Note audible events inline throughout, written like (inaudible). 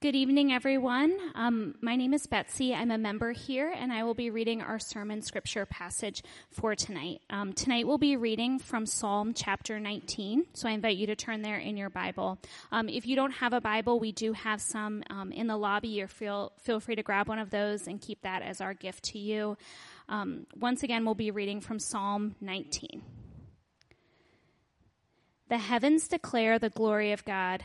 Good evening, everyone. Um, my name is Betsy. I'm a member here, and I will be reading our sermon scripture passage for tonight. Um, tonight we'll be reading from Psalm chapter 19, so I invite you to turn there in your Bible. Um, if you don't have a Bible, we do have some um, in the lobby. Or feel feel free to grab one of those and keep that as our gift to you. Um, once again, we'll be reading from Psalm 19. The heavens declare the glory of God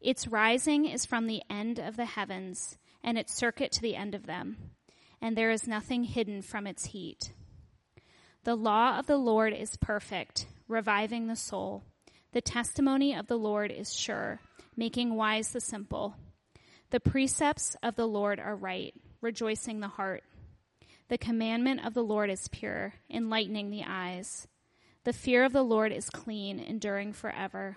Its rising is from the end of the heavens, and its circuit to the end of them, and there is nothing hidden from its heat. The law of the Lord is perfect, reviving the soul. The testimony of the Lord is sure, making wise the simple. The precepts of the Lord are right, rejoicing the heart. The commandment of the Lord is pure, enlightening the eyes. The fear of the Lord is clean, enduring forever.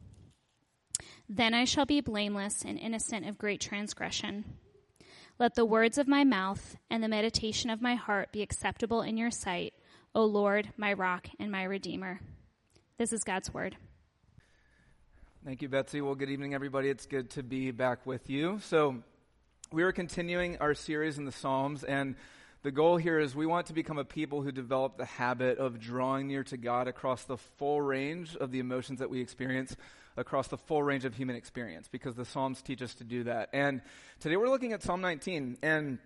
Then I shall be blameless and innocent of great transgression. Let the words of my mouth and the meditation of my heart be acceptable in your sight, O Lord, my rock and my redeemer. This is God's word. Thank you, Betsy. Well, good evening, everybody. It's good to be back with you. So, we are continuing our series in the Psalms, and the goal here is we want to become a people who develop the habit of drawing near to God across the full range of the emotions that we experience across the full range of human experience because the Psalms teach us to do that. And today we're looking at Psalm 19. And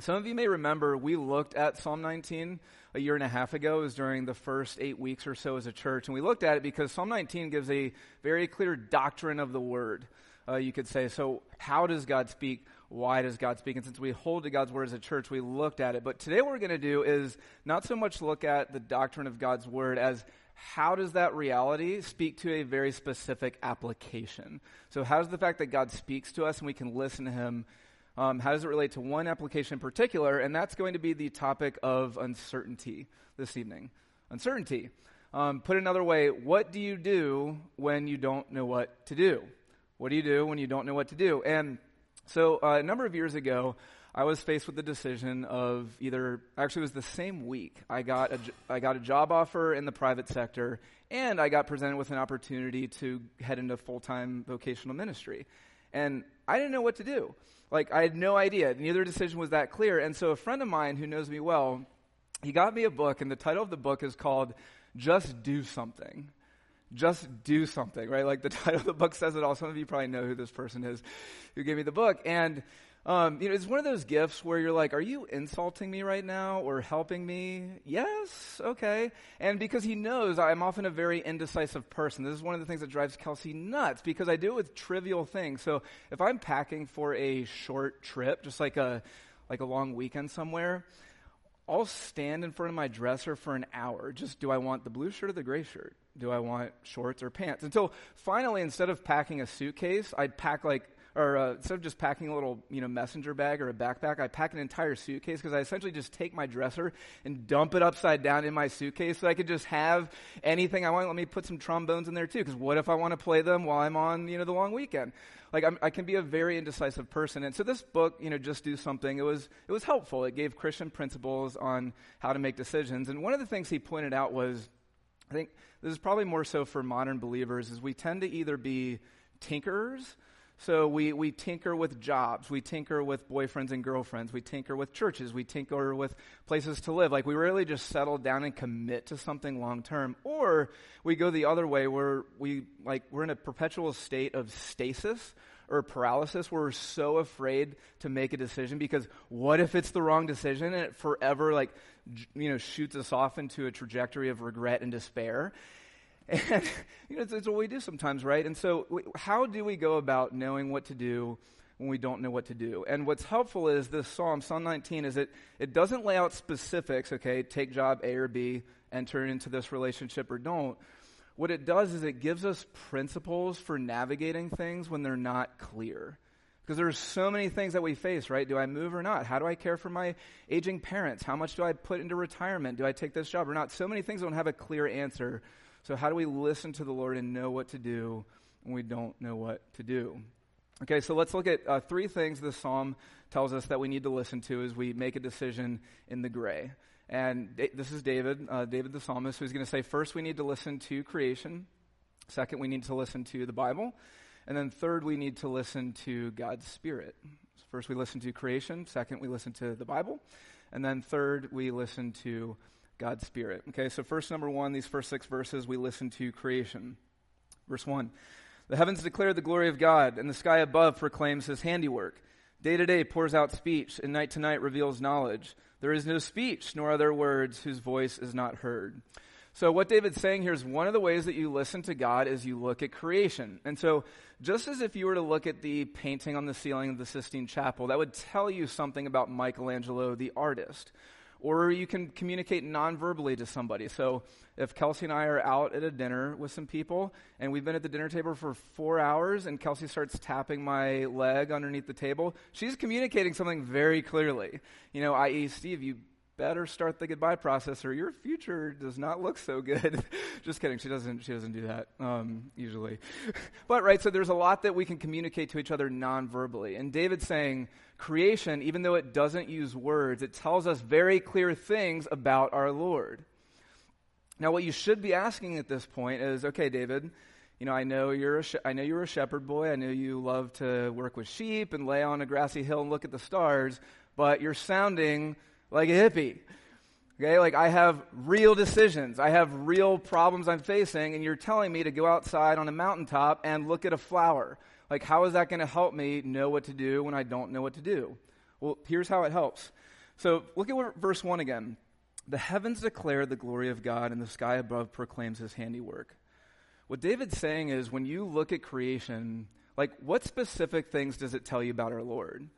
some of you may remember we looked at Psalm 19 a year and a half ago. It was during the first eight weeks or so as a church. And we looked at it because Psalm 19 gives a very clear doctrine of the word, uh, you could say. So, how does God speak? Why does God speak? And since we hold to God's word as a church, we looked at it. But today, what we're going to do is not so much look at the doctrine of God's word as how does that reality speak to a very specific application? So, how does the fact that God speaks to us and we can listen to Him, um, how does it relate to one application in particular? And that's going to be the topic of uncertainty this evening. Uncertainty. Um, put another way, what do you do when you don't know what to do? What do you do when you don't know what to do? And so, uh, a number of years ago, I was faced with the decision of either, actually, it was the same week. I got, a, I got a job offer in the private sector, and I got presented with an opportunity to head into full time vocational ministry. And I didn't know what to do. Like, I had no idea. Neither decision was that clear. And so, a friend of mine who knows me well, he got me a book, and the title of the book is called Just Do Something just do something, right? Like the (laughs) title of the book says it all. Some of you probably know who this person is who gave me the book. And um, you know, it's one of those gifts where you're like, are you insulting me right now or helping me? Yes, okay. And because he knows I'm often a very indecisive person, this is one of the things that drives Kelsey nuts because I do it with trivial things. So if I'm packing for a short trip, just like a, like a long weekend somewhere, I'll stand in front of my dresser for an hour. Just do I want the blue shirt or the gray shirt? Do I want shorts or pants? Until finally, instead of packing a suitcase, I'd pack like or uh, instead of just packing a little, you know, messenger bag or a backpack, I pack an entire suitcase because I essentially just take my dresser and dump it upside down in my suitcase so I could just have anything I want. Let me put some trombones in there too, because what if I want to play them while I'm on, you know, the long weekend? Like I'm, i can be a very indecisive person, and so this book, you know, just do something. It was it was helpful. It gave Christian principles on how to make decisions, and one of the things he pointed out was, I think this is probably more so for modern believers, is we tend to either be tinkerers so we, we tinker with jobs. We tinker with boyfriends and girlfriends. We tinker with churches. We tinker with places to live. Like we really just settle down and commit to something long term. Or we go the other way where we, like, we're in a perpetual state of stasis or paralysis where we're so afraid to make a decision because what if it's the wrong decision and it forever like you know shoots us off into a trajectory of regret and despair. (laughs) And you know it's, it's what we do sometimes right? And so how do we go about knowing what to do when we don't know what to do? And what's helpful is this psalm psalm 19 is it it doesn't lay out specifics okay take job a or b enter into this relationship or don't. What it does is it gives us principles for navigating things when they're not clear. Because there's so many things that we face, right? Do I move or not? How do I care for my aging parents? How much do I put into retirement? Do I take this job or not? So many things don't have a clear answer. So how do we listen to the Lord and know what to do when we don't know what to do? Okay, so let's look at uh, three things the psalm tells us that we need to listen to as we make a decision in the gray. And da- this is David, uh, David the psalmist, who's going to say first we need to listen to creation, second we need to listen to the Bible, and then third we need to listen to God's Spirit. First we listen to creation, second we listen to the Bible, and then third we listen to God's Spirit. Okay, so first number one, these first six verses, we listen to creation. Verse one. The heavens declare the glory of God, and the sky above proclaims his handiwork. Day to day pours out speech, and night to night reveals knowledge. There is no speech, nor are there words whose voice is not heard. So, what David's saying here is one of the ways that you listen to God is you look at creation. And so, just as if you were to look at the painting on the ceiling of the Sistine Chapel, that would tell you something about Michelangelo, the artist or you can communicate non-verbally to somebody. So if Kelsey and I are out at a dinner with some people and we've been at the dinner table for four hours and Kelsey starts tapping my leg underneath the table, she's communicating something very clearly. You know, i.e., Steve, you better start the goodbye process or your future does not look so good. (laughs) Just kidding. She doesn't, she doesn't do that, um, usually. (laughs) but, right, so there's a lot that we can communicate to each other non-verbally. And David's saying, creation, even though it doesn't use words, it tells us very clear things about our Lord. Now, what you should be asking at this point is, okay, David, you know, I know you're a sh- I know you're a shepherd boy. I know you love to work with sheep and lay on a grassy hill and look at the stars, but you're sounding like a hippie. Okay, like I have real decisions. I have real problems I'm facing, and you're telling me to go outside on a mountaintop and look at a flower. Like, how is that going to help me know what to do when I don't know what to do? Well, here's how it helps. So, look at verse 1 again. The heavens declare the glory of God, and the sky above proclaims his handiwork. What David's saying is when you look at creation, like, what specific things does it tell you about our Lord?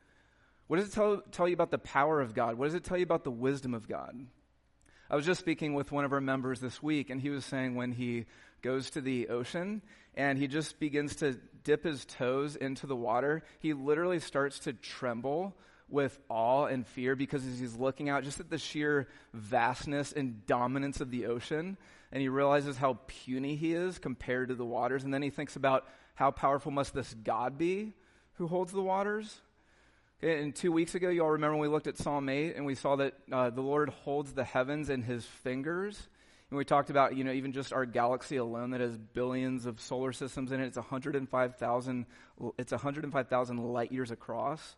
What does it tell, tell you about the power of God? What does it tell you about the wisdom of God? I was just speaking with one of our members this week, and he was saying when he goes to the ocean and he just begins to dip his toes into the water, he literally starts to tremble with awe and fear because he's looking out just at the sheer vastness and dominance of the ocean, and he realizes how puny he is compared to the waters, and then he thinks about how powerful must this God be who holds the waters? And two weeks ago, you all remember when we looked at Psalm 8 and we saw that uh, the Lord holds the heavens in his fingers. And we talked about, you know, even just our galaxy alone that has billions of solar systems in it. It's 105,000, it's 105,000 light years across.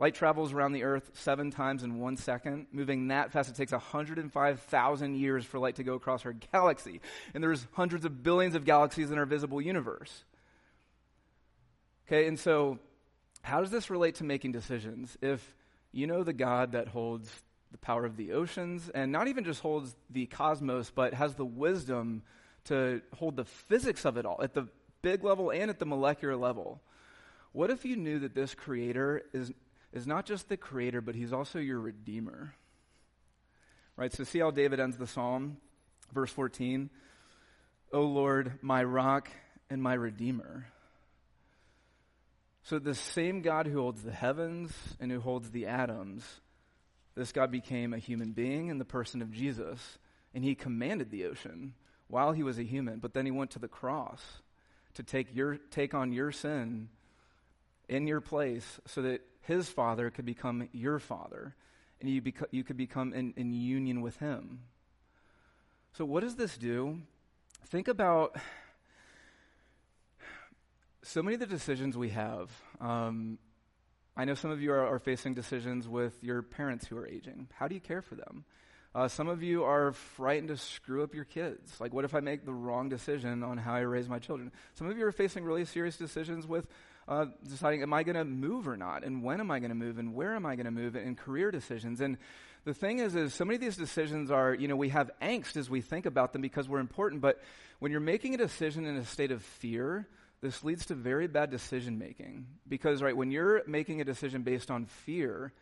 Light travels around the Earth seven times in one second. Moving that fast, it takes 105,000 years for light to go across our (laughs) galaxy. And there's hundreds of billions of galaxies in our visible universe. Okay, and so how does this relate to making decisions? If you know the God that holds the power of the oceans and not even just holds the cosmos, but has the wisdom to hold the physics of it all at the big level and at the molecular level. What if you knew that this creator is, is not just the creator, but he's also your redeemer? Right? So, see how David ends the psalm, verse 14. O Lord, my rock and my redeemer. So, the same God who holds the heavens and who holds the atoms, this God became a human being in the person of Jesus, and he commanded the ocean while he was a human, but then he went to the cross to take, your, take on your sin in your place so that his father could become your father, and you, beco- you could become in, in union with him. So, what does this do? Think about so many of the decisions we have. Um, I know some of you are, are, facing decisions with your parents who are aging. How do you care for them? Uh, some of you are frightened to screw up your kids. Like, what if I make the wrong decision on how I raise my children? Some of you are facing really serious decisions with uh, deciding, am I going to move or not? And when am I going to move? And where am I going to move? And career decisions. And the thing is, is so many of these decisions are, you know, we have angst as we think about them because we're important. But when you're making a decision in a state of fear, this leads to very bad decision making. Because, right, when you're making a decision based on fear,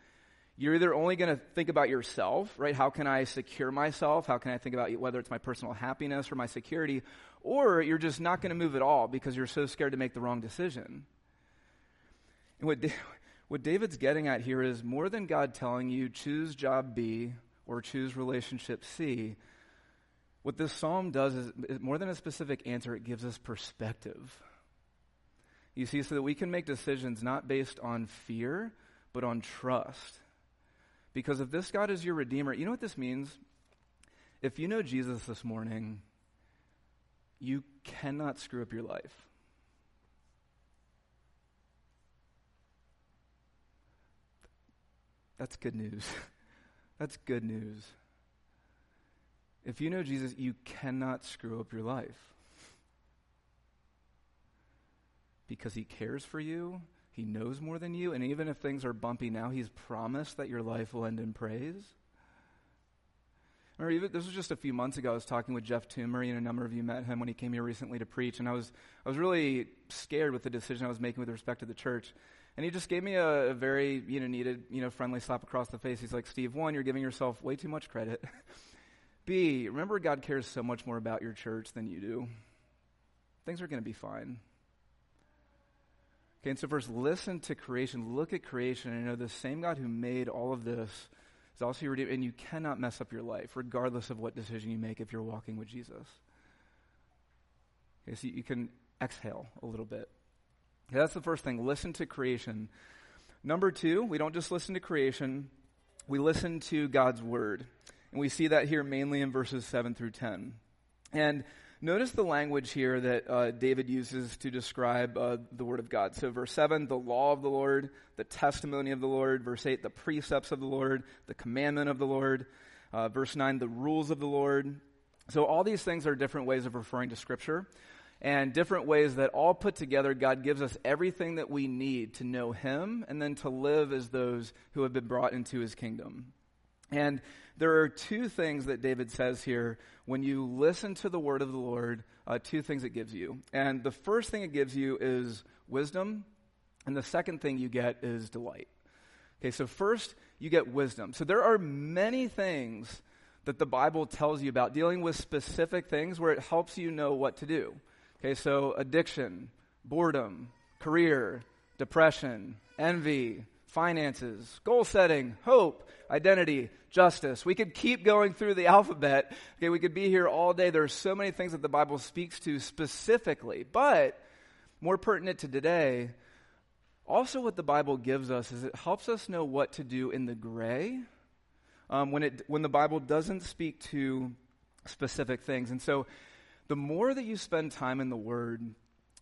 you're either only going to think about yourself, right? How can I secure myself? How can I think about whether it's my personal happiness or my security? Or you're just not going to move at all because you're so scared to make the wrong decision. And what, what David's getting at here is more than God telling you, choose job B or choose relationship C, what this psalm does is, more than a specific answer, it gives us perspective. You see, so that we can make decisions not based on fear, but on trust. Because if this God is your Redeemer, you know what this means? If you know Jesus this morning, you cannot screw up your life. That's good news. (laughs) That's good news. If you know Jesus, you cannot screw up your life. Because he cares for you, he knows more than you, and even if things are bumpy now, he's promised that your life will end in praise. Remember, even, this was just a few months ago. I was talking with Jeff Toomer, and a number of you met him when he came here recently to preach, and I was I was really scared with the decision I was making with respect to the church. And he just gave me a, a, very, you know, needed, you know, friendly slap across the face. He's like, Steve, one, you're giving yourself way too much credit. (laughs) B, remember God cares so much more about your church than you do. Things are going to be fine. Okay, and so first, listen to creation. Look at creation and know the same God who made all of this is also your redeemer. And you cannot mess up your life, regardless of what decision you make if you're walking with Jesus. Okay, so you can exhale a little bit. Okay, that's the first thing. Listen to creation. Number two, we don't just listen to creation, we listen to God's word. And we see that here mainly in verses 7 through 10. And notice the language here that uh, David uses to describe uh, the word of God. So, verse 7, the law of the Lord, the testimony of the Lord. Verse 8, the precepts of the Lord, the commandment of the Lord. Uh, verse 9, the rules of the Lord. So, all these things are different ways of referring to Scripture and different ways that all put together, God gives us everything that we need to know Him and then to live as those who have been brought into His kingdom. And there are two things that David says here when you listen to the word of the Lord, uh, two things it gives you. And the first thing it gives you is wisdom, and the second thing you get is delight. Okay, so first, you get wisdom. So there are many things that the Bible tells you about dealing with specific things where it helps you know what to do. Okay, so addiction, boredom, career, depression, envy, finances, goal setting, hope, identity, justice. We could keep going through the (laughs) alphabet. Okay, we could be here all day. There are so many things that the Bible speaks to specifically, but more pertinent to today, also what the Bible gives us is it helps us know what to do in the gray um, when, it, when the Bible doesn't speak to specific things. And so the more that you spend time in the Word,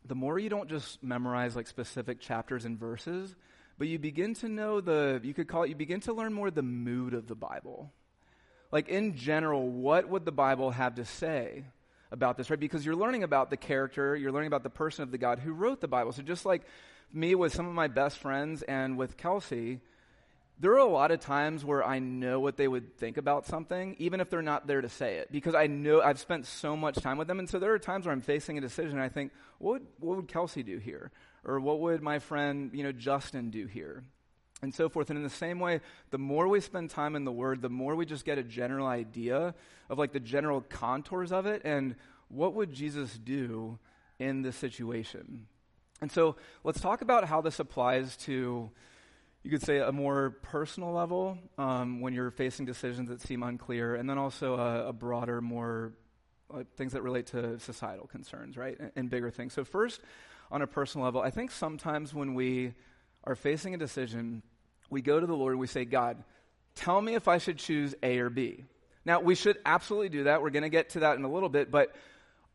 the more you don't just memorize like specific chapters and verses, but you begin to know the, you could call it, you begin to learn more the mood of the Bible. Like in general, what would the Bible have to say about this, right? Because you're learning about the character, you're learning about the person of the God who wrote the Bible. So just like me with some of my best friends and with Kelsey, there are a lot of times where I know what they would think about something, even if they're not there to say it, because I know I've spent so much time with them. And so there are times where I'm facing a decision and I think, what would, what would Kelsey do here? Or what would my friend, you know, Justin do here? And so forth. And in the same way, the more we spend time in the Word, the more we just get a general idea of like the general contours of it and what would Jesus do in this situation. And so let's talk about how this applies to you could say a more personal level um, when you're facing decisions that seem unclear, and then also a, a broader, more uh, things that relate to societal concerns, right, and, and bigger things. So first, on a personal level, I think sometimes when we are facing a decision, we go to the Lord and we say, God, tell me if I should choose A or B. Now, we should absolutely do that. We're going to get to that in a little bit, but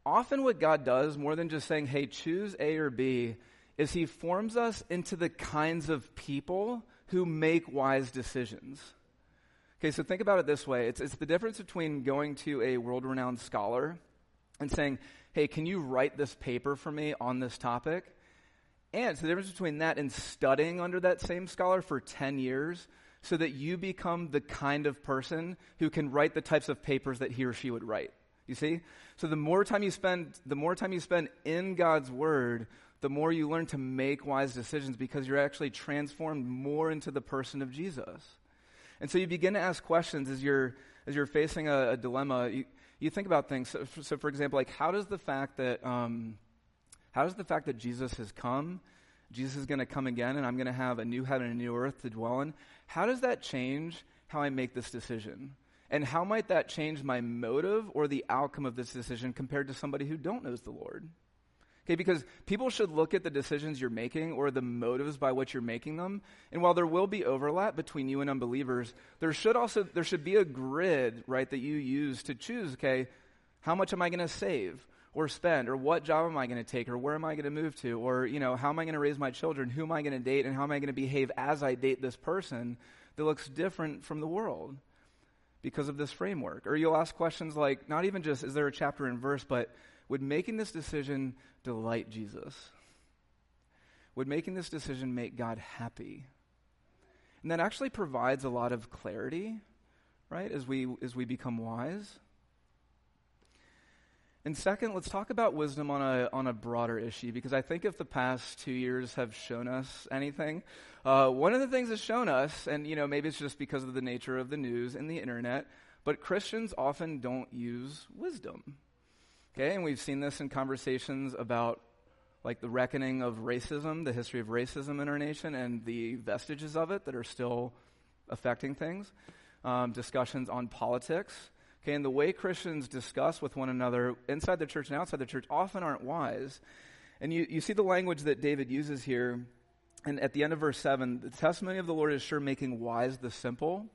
often what God does, more than just saying, hey, choose A or B, is he forms us into the kinds of people who make wise decisions. Okay, so think about it this way it's, it's the difference between going to a world renowned scholar and saying, hey, can you write this paper for me on this topic? And so the difference between that and studying under that same scholar for 10 years so that you become the kind of person who can write the types of papers that he or she would write. You see? So the more time you spend, the more time you spend in God's word, the more you learn to make wise decisions because you're actually transformed more into the person of Jesus. And so you begin to ask questions as you're as you're facing a, a dilemma. You, you think about things. So, so, for example, like how does the fact that um, how does the fact that Jesus has come, Jesus is going to come again, and I'm going to have a new heaven and a new earth to dwell in? How does that change how I make this decision? And how might that change my motive or the outcome of this decision compared to somebody who don't knows the Lord? Okay, because people should look at the decisions you're making or the motives by which you're making them. And while there will be overlap between you and unbelievers, there should also there should be a grid, right, that you use to choose, okay, how much am I going to save or spend or what job am I going to take or where am I going to move to or, you know, how am I going to raise my children? Who am I going to date and how am I going to behave as I date this person that looks different from the world? Because of this framework. Or you'll ask questions like, not even just is there a chapter and verse, but would making this decision delight Jesus? Would making this decision make God happy? And that actually provides a lot of clarity, right, as we, as we become wise. And second, let's talk about wisdom on a, on a broader issue, because I think if the past two years have shown us anything, uh, one of the things it's shown us, and you know, maybe it's just because of the nature of the news and the internet, but Christians often don't use wisdom. Okay, and we've seen this in conversations about like the reckoning of racism, the history of racism in our nation, and the vestiges of it that are still affecting things. Um, discussions on politics. Okay, and the way Christians discuss with one another inside the church and outside the church often aren't wise. And you, you see the language that David uses here. And at the end of verse 7, the testimony of the Lord is sure making wise the simple.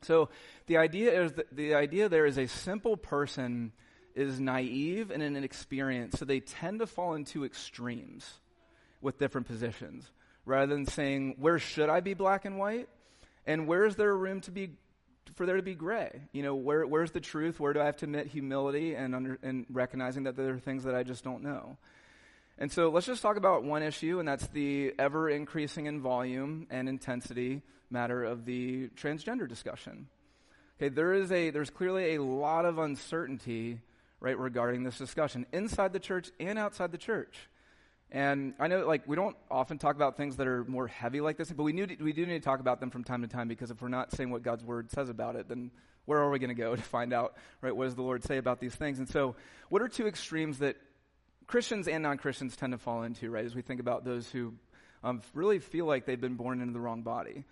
So the idea is that the idea there is a simple person is naive and inexperienced, so they tend to fall into extremes with different positions. Rather than saying, where should I be black and white? And where is there room to be for there to be gray? You know, where, where's the truth? Where do I have to admit humility and, under, and recognizing that there are things that I just don't know? And so let's just talk about one issue, and that's the ever increasing in volume and intensity matter of the transgender discussion. Okay, there is a, there's clearly a lot of uncertainty right, regarding this discussion inside the church and outside the church. And I know, like, we don't often talk about things that are more heavy like this, but we, need, we do need to talk about them from time to time because if we're not saying what God's word says about it, then where are we going to go (laughs) to find out, right, what does the Lord say about these things? And so, what are two extremes that Christians and non Christians tend to fall into, right, as we think about those who um, really feel like they've been born into the wrong body?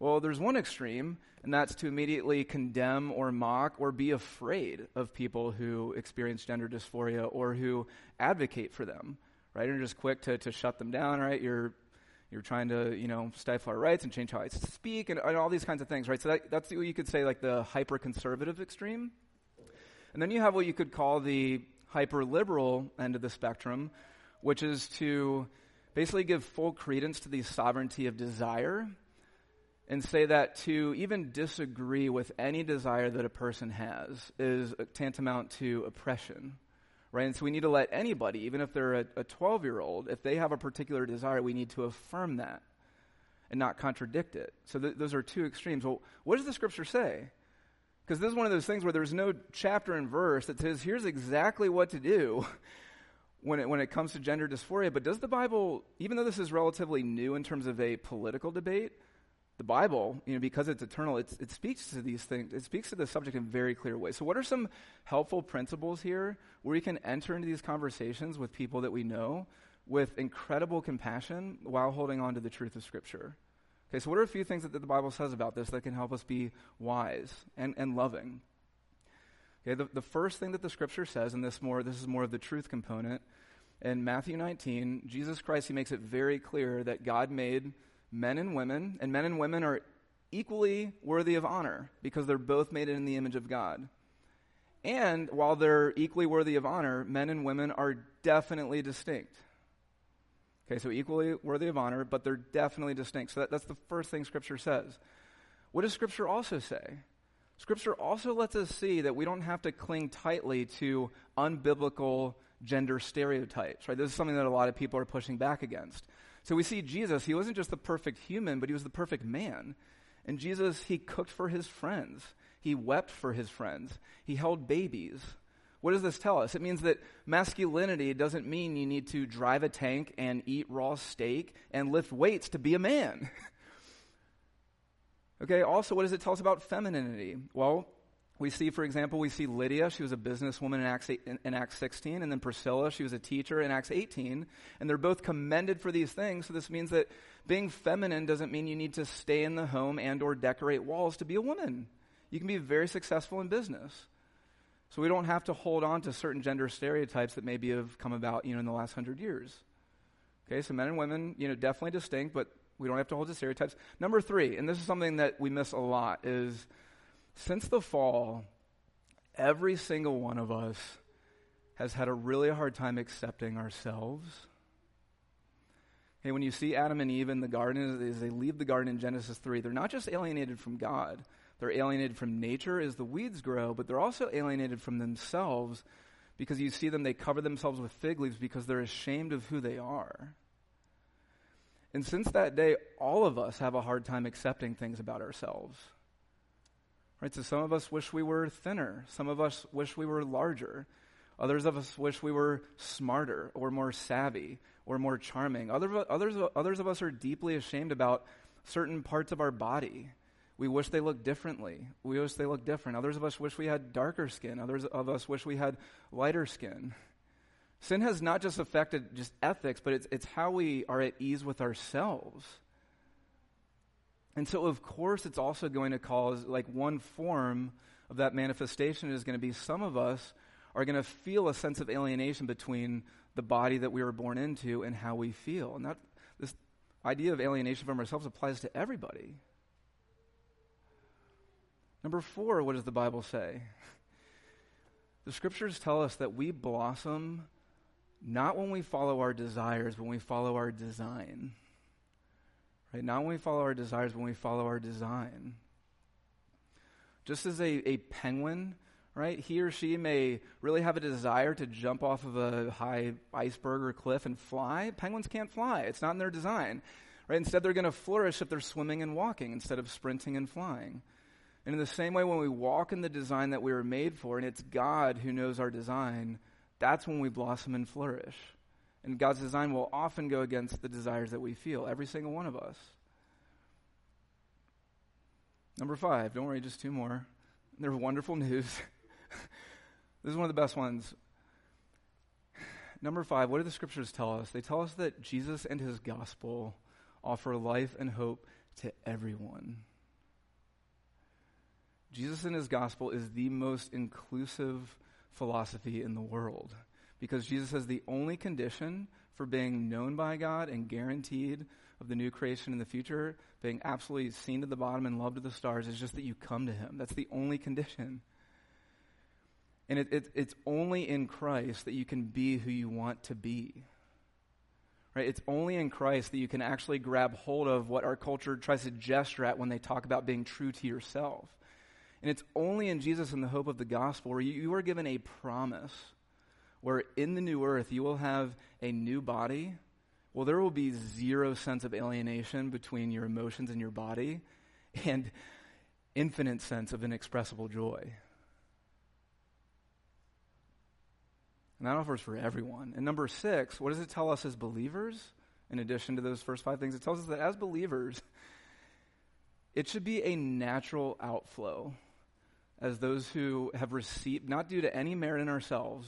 Well, there's one extreme, and that's to immediately condemn or mock or be afraid of people who experience gender dysphoria or who advocate for them, right? And just quick to, to shut them down, right? You're, you're trying to, you know, stifle our rights and change how I speak and, and all these kinds of things, right? So that, that's what you could say like the hyper conservative extreme. And then you have what you could call the hyper liberal end of the spectrum, which is to basically give full credence to the sovereignty of desire and say that to even disagree with any desire that a person has is tantamount to oppression. Right? And so we need to let anybody, even if they're a 12 year old, if they have a particular desire, we need to affirm that and not contradict it. So th- those are two extremes. Well, what does the scripture say? Because this is one of those things where there's no chapter and verse that says, here's exactly what to do (laughs) when it, when it comes to gender dysphoria. But does the Bible, even though this is relatively new in terms of a political debate, the Bible, you know, because it's eternal, it's, it speaks to these things. It speaks to the subject in very clear ways. So, what are some helpful principles here where we can enter into these conversations with people that we know with incredible compassion while holding on to the truth of Scripture? Okay, so what are a few things that the Bible says about this that can help us be wise and, and loving? Okay, the, the first thing that the Scripture says, and this more this is more of the truth component, in Matthew 19, Jesus Christ, he makes it very clear that God made men and women, and men and women are equally worthy of honor because they're both made in the image of God. And while they're equally worthy of honor, men and women are definitely distinct. Okay, so equally worthy of honor, but they're definitely distinct. So that, that's the first thing Scripture says. What does Scripture also say? Scripture also lets us see that we don't have to cling tightly to unbiblical gender stereotypes, right? This is something that a lot of people are pushing back against. So we see Jesus, he wasn't just the perfect human, but he was the perfect man. And Jesus, he cooked for his friends. He wept for his friends. He held babies. What does this tell us? It means that masculinity doesn't mean you need to drive a tank and eat raw steak and lift weights to be a man. (laughs) okay, also, what does it tell us about femininity? Well, we see, for example, we see Lydia, she was a businesswoman in Acts, in, in Acts 16, and then Priscilla, she was a teacher in Acts 18, and they're both commended for these things. So this means that being feminine doesn't mean you need to stay in the home and or decorate walls to be a woman. You can be very successful in business. So we don't have to hold on to certain gender stereotypes that maybe have come about, you know, in the last hundred years. Okay, so men and women, you know, definitely distinct, but we don't have to hold to stereotypes. Number three, and this is something that we miss a lot, is since the fall, every single one of us has had a really hard time accepting ourselves. Okay, when you see Adam and Eve in the garden, as they leave the garden in Genesis 3, they're not just alienated from God, they're alienated from nature as the weeds grow, but they're also alienated from themselves because you see them, they cover themselves with fig leaves because they're ashamed of who they are. And since that day, all of us have a hard time accepting things about ourselves. Right? So some of us wish we were thinner. Some of us wish we were larger. Others of us wish we were smarter or more savvy or more charming. Other, others, others of us are deeply ashamed about certain parts of our body we wish they looked differently. We wish they looked different. Others of us wish we had darker skin. Others of us wish we had lighter skin. Sin has not just affected just ethics, but it's, it's how we are at ease with ourselves. And so, of course, it's also going to cause, like, one form of that manifestation is going to be some of us are going to feel a sense of alienation between the body that we were born into and how we feel. And that, this idea of alienation from ourselves applies to everybody. Number four, what does the Bible say? (laughs) The scriptures tell us that we blossom not when we follow our desires, but when we follow our design. Right? Not when we follow our desires, but when we follow our design. Just as a, a penguin, right, he or she may really have a desire to jump off of a high iceberg or cliff and fly, penguins can't fly. It's not in their design. Right? Instead, they're going to flourish if they're swimming and walking instead of sprinting and flying. And in the same way, when we walk in the design that we were made for, and it's God who knows our design, that's when we blossom and flourish. And God's design will often go against the desires that we feel, every single one of us. Number five, don't worry, just two more. There's wonderful news. (laughs) this is one of the best ones. Number five, what do the scriptures tell us? They tell us that Jesus and his gospel offer life and hope to everyone. Jesus and his gospel is the most inclusive philosophy in the world because Jesus says the only condition for being known by God and guaranteed of the new creation in the future, being absolutely seen to the bottom and loved to the stars, is just that you come to him. That's the only condition. And it, it, it's only in Christ that you can be who you want to be. Right? It's only in Christ that you can actually grab hold of what our culture tries to gesture at when they talk about being true to yourself. And it's only in Jesus and the hope of the gospel where you, you are given a promise where in the new earth you will have a new body. Well, there will be zero sense of alienation between your emotions and your body and infinite sense of inexpressible joy. And that offers for everyone. And number six, what does it tell us as believers? In addition to those first five things, it tells us that as believers, it should be a natural outflow as those who have received, not due to any merit in ourselves,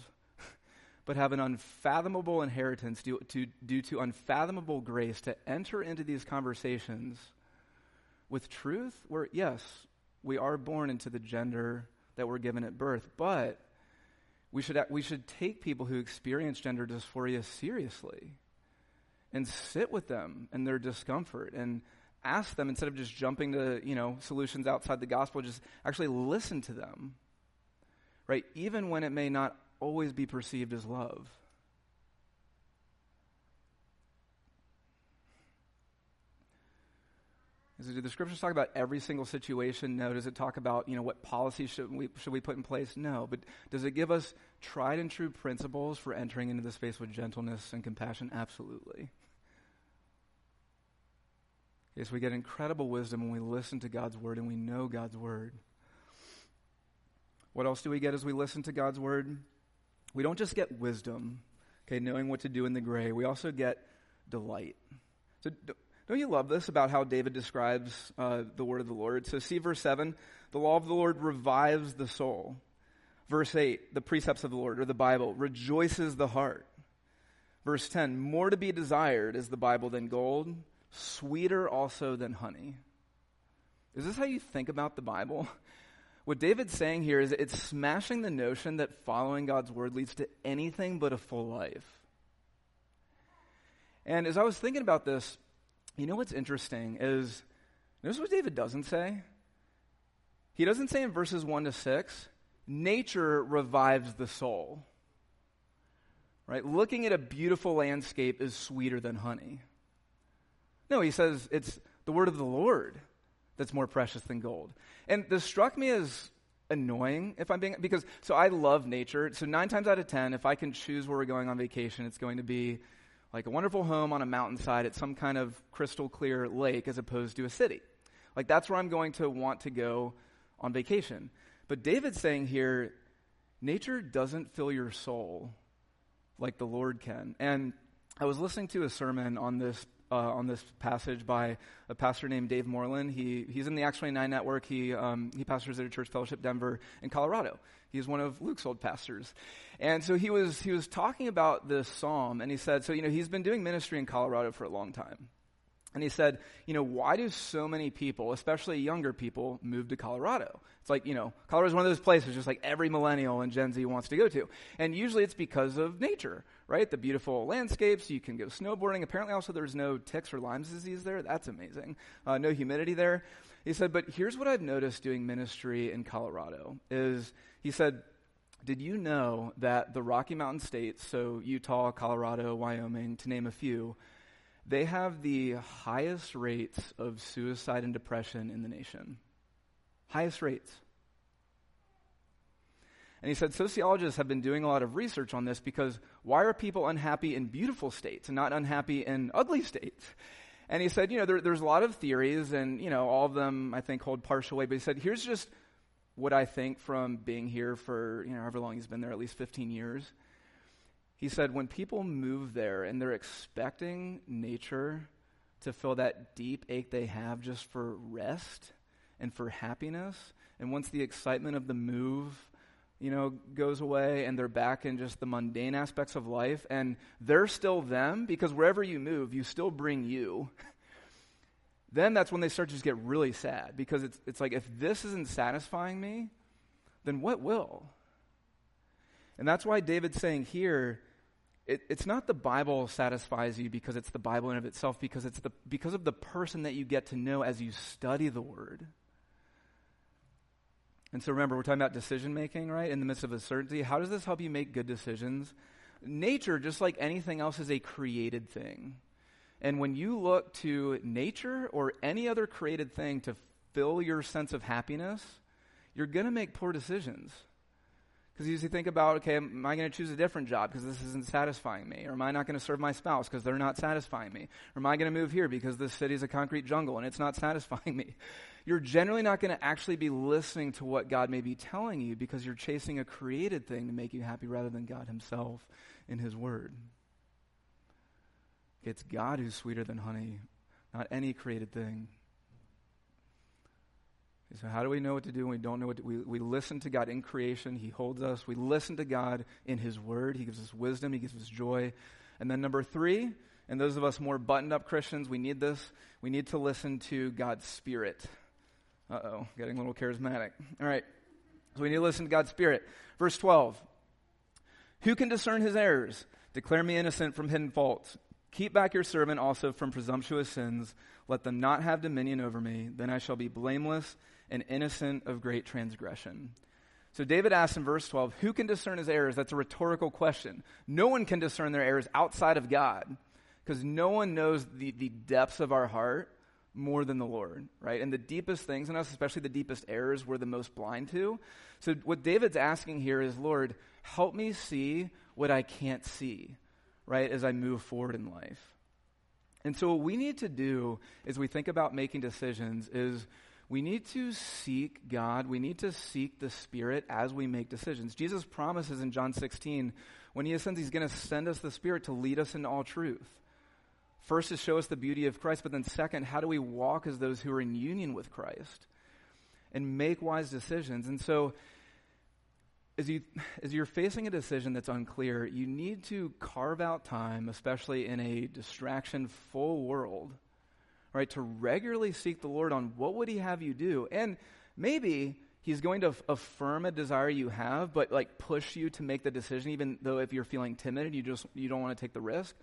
but have an unfathomable inheritance due to, due to unfathomable grace to enter into these conversations with truth, where, yes, we are born into the gender that we're given at birth, but we should, we should take people who experience gender dysphoria seriously and sit with them and their discomfort and ask them instead of just jumping to, you know, solutions outside the gospel, just actually listen to them. Right? Even when it may not always be perceived as love. Do the scriptures talk about every single situation? No. Does it talk about, you know, what policies should we, should we put in place? No. But does it give us tried and true principles for entering into the space with gentleness and compassion? Absolutely. Yes, we get incredible wisdom when we listen to God's word and we know God's word. What else do we get as we listen to God's word? We don't just get wisdom, okay, knowing what to do in the gray. We also get delight. So, don't you love this about how David describes uh, the word of the Lord? So, see verse 7 the law of the Lord revives the soul. Verse 8, the precepts of the Lord, or the Bible, rejoices the heart. Verse 10, more to be desired is the Bible than gold, sweeter also than honey. Is this how you think about the Bible? (laughs) What David's saying here is it's smashing the notion that following God's word leads to anything but a full life. And as I was thinking about this, you know what's interesting is notice what David doesn't say? He doesn't say in verses 1 to 6, nature revives the soul. Right? Looking at a beautiful landscape is sweeter than honey. No, he says it's the word of the Lord that's more precious than gold. And this struck me as annoying if I'm being because so I love nature. So 9 times out of 10 if I can choose where we're going on vacation, it's going to be like a wonderful home on a mountainside at some kind of crystal clear lake as opposed to a city. Like that's where I'm going to want to go on vacation. But David's saying here nature doesn't fill your soul like the Lord can. And I was listening to a sermon on this uh, on this passage by a pastor named Dave Moreland. He he's in the Acts 29 network. He um, he pastors at a church fellowship Denver in Colorado. He's one of Luke's old pastors, and so he was he was talking about this psalm, and he said, so you know he's been doing ministry in Colorado for a long time. And he said, you know, why do so many people, especially younger people, move to Colorado? It's like, you know, Colorado is one of those places just like every millennial and Gen Z wants to go to. And usually it's because of nature, right? The beautiful landscapes, you can go snowboarding. Apparently also there's no ticks or Lyme's disease there. That's amazing. Uh, no humidity there. He said, but here's what I've noticed doing ministry in Colorado is, he said, did you know that the Rocky Mountain states, so Utah, Colorado, Wyoming, to name a few, they have the highest rates of suicide and depression in the nation. Highest rates. And he said sociologists have been doing a lot of research on this because why are people unhappy in beautiful states and not unhappy in ugly states? And he said, you know, there, there's a lot of theories, and, you know, all of them, I think, hold partial weight. But he said, here's just what I think from being here for, you know, however long he's been there, at least 15 years. He said, when people move there and they're expecting nature to fill that deep ache they have just for rest and for happiness, and once the excitement of the move, you know, goes away and they're back in just the mundane aspects of life, and they're still them, because wherever you move, you still bring you. (laughs) then that's when they start to just get really sad, because it's, it's like, if this isn't satisfying me, then what will? And that's why David's saying here, it, it's not the Bible satisfies you because it's the Bible in of itself, because it's the because of the person that you get to know as you study the Word. And so remember, we're talking about decision making, right? In the midst of uncertainty. How does this help you make good decisions? Nature, just like anything else, is a created thing. And when you look to nature or any other created thing to fill your sense of happiness, you're going to make poor decisions. Because you usually think about, okay, am I going to choose a different job because this isn't satisfying me? Or am I not going to serve my spouse because they're not satisfying me? Or am I going to move here because this city is a concrete jungle and it's not (laughs) satisfying me? You're generally not going to actually be listening to what God may be telling you because you're chasing a created thing to make you happy rather than God Himself in His Word. It's God who's sweeter than honey, not any created thing. So, how do we know what to do when we don't know what to, we, we listen to God in creation? He holds us. We listen to God in His Word. He gives us wisdom. He gives us joy. And then, number three, and those of us more buttoned up Christians, we need this. We need to listen to God's Spirit. Uh oh, getting a little charismatic. All right. So, we need to listen to God's Spirit. Verse 12 Who can discern His errors? Declare me innocent from hidden faults. Keep back your servant also from presumptuous sins. Let them not have dominion over me. Then I shall be blameless and innocent of great transgression. So David asks in verse 12, Who can discern his errors? That's a rhetorical question. No one can discern their errors outside of God because no one knows the, the depths of our heart more than the Lord, right? And the deepest things in us, especially the deepest errors, we're the most blind to. So what David's asking here is, Lord, help me see what I can't see, right, as I move forward in life. And so, what we need to do as we think about making decisions is we need to seek God. We need to seek the Spirit as we make decisions. Jesus promises in John 16, when He ascends, He's going to send us the Spirit to lead us into all truth. First, to show us the beauty of Christ, but then, second, how do we walk as those who are in union with Christ and make wise decisions? And so, as, you, as you're facing a decision that's unclear, you need to carve out time, especially in a distraction full world, right, to regularly seek the Lord on what would he have you do. And maybe he's going to f- affirm a desire you have, but like push you to make the decision, even though if you're feeling timid and you just you don't want to take the risk.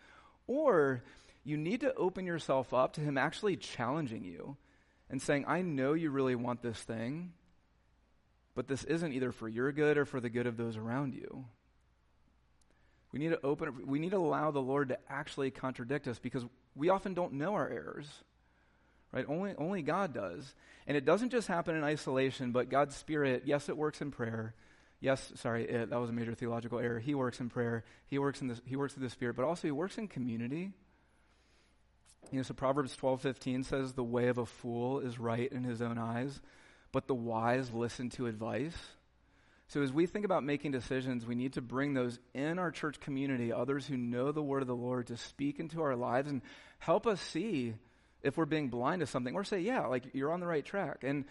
Or you need to open yourself up to him actually challenging you and saying, I know you really want this thing but this isn't either for your good or for the good of those around you. We need to open we need to allow the Lord to actually contradict us because we often don't know our errors. Right? Only only God does. And it doesn't just happen in isolation, but God's spirit, yes, it works in prayer. Yes, sorry, it, that was a major theological error. He works in prayer. He works in the, he works through the spirit, but also he works in community. You know, so Proverbs 12:15 says the way of a fool is right in his own eyes, but the wise listen to advice. So, as we think about making decisions, we need to bring those in our church community, others who know the word of the Lord, to speak into our lives and help us see if we're being blind to something, or say, yeah, like you're on the right track. And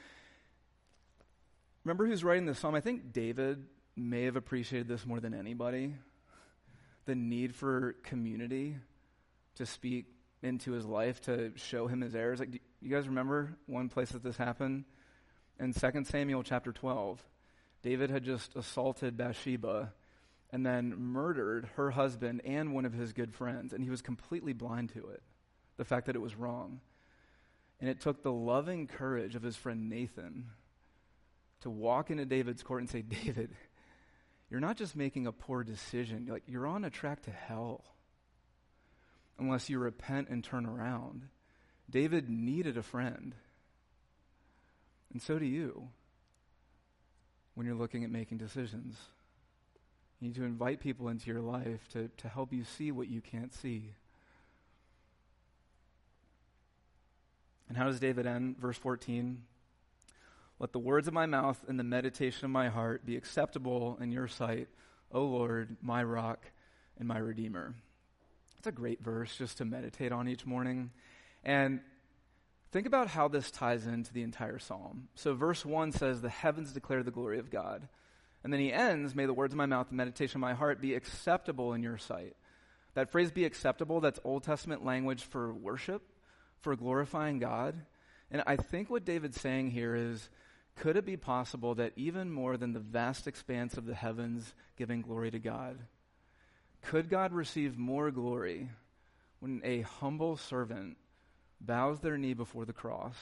remember who's writing this psalm? I think David may have appreciated this more than anybody the need for community to speak into his life, to show him his errors. Like, you guys remember one place that this happened? in 2 Samuel chapter 12. David had just assaulted Bathsheba and then murdered her husband and one of his good friends, and he was completely blind to it, the fact that it was wrong. And it took the loving courage of his friend Nathan to walk into David's court and say, (laughs) David, you're not just making a poor decision, you're, like, you're on a track to hell unless you repent and turn around. David needed a friend. And so do you when you're looking at making decisions. You need to invite people into your life to, to help you see what you can't see. And how does David end? Verse 14 Let the words of my mouth and the meditation of my heart be acceptable in your sight, O Lord, my rock and my redeemer. It's a great verse just to meditate on each morning. And Think about how this ties into the entire psalm. So, verse 1 says, The heavens declare the glory of God. And then he ends, May the words of my mouth and meditation of my heart be acceptable in your sight. That phrase, be acceptable, that's Old Testament language for worship, for glorifying God. And I think what David's saying here is could it be possible that even more than the vast expanse of the heavens giving glory to God, could God receive more glory when a humble servant bows their knee before the cross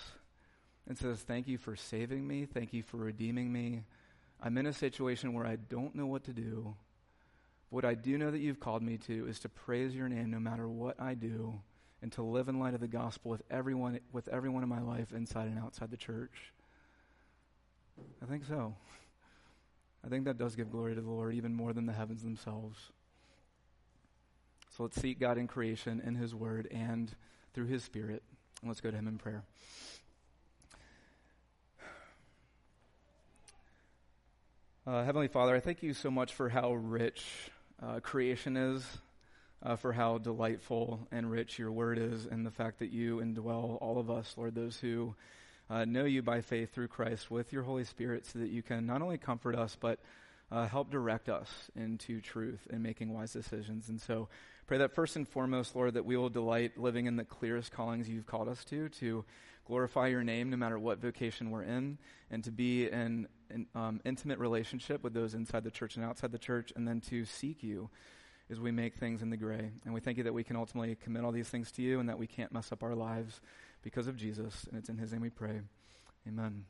and says, Thank you for saving me. Thank you for redeeming me. I'm in a situation where I don't know what to do. What I do know that you've called me to is to praise your name no matter what I do and to live in light of the gospel with everyone with everyone in my life inside and outside the church. I think so. I think that does give glory to the Lord even more than the heavens themselves. So let's seek God in creation, in His Word, and through His Spirit. And let's go to Him in prayer. Uh, Heavenly Father, I thank you so much for how rich uh, creation is, uh, for how delightful and rich your word is, and the fact that you indwell all of us, Lord, those who uh, know you by faith through Christ with your Holy Spirit, so that you can not only comfort us, but uh, help direct us into truth and making wise decisions. And so, Pray that first and foremost, Lord, that we will delight living in the clearest callings you've called us to, to glorify your name no matter what vocation we're in, and to be in an um, intimate relationship with those inside the church and outside the church, and then to seek you as we make things in the gray. And we thank you that we can ultimately commit all these things to you and that we can't mess up our lives because of Jesus. And it's in his name we pray. Amen.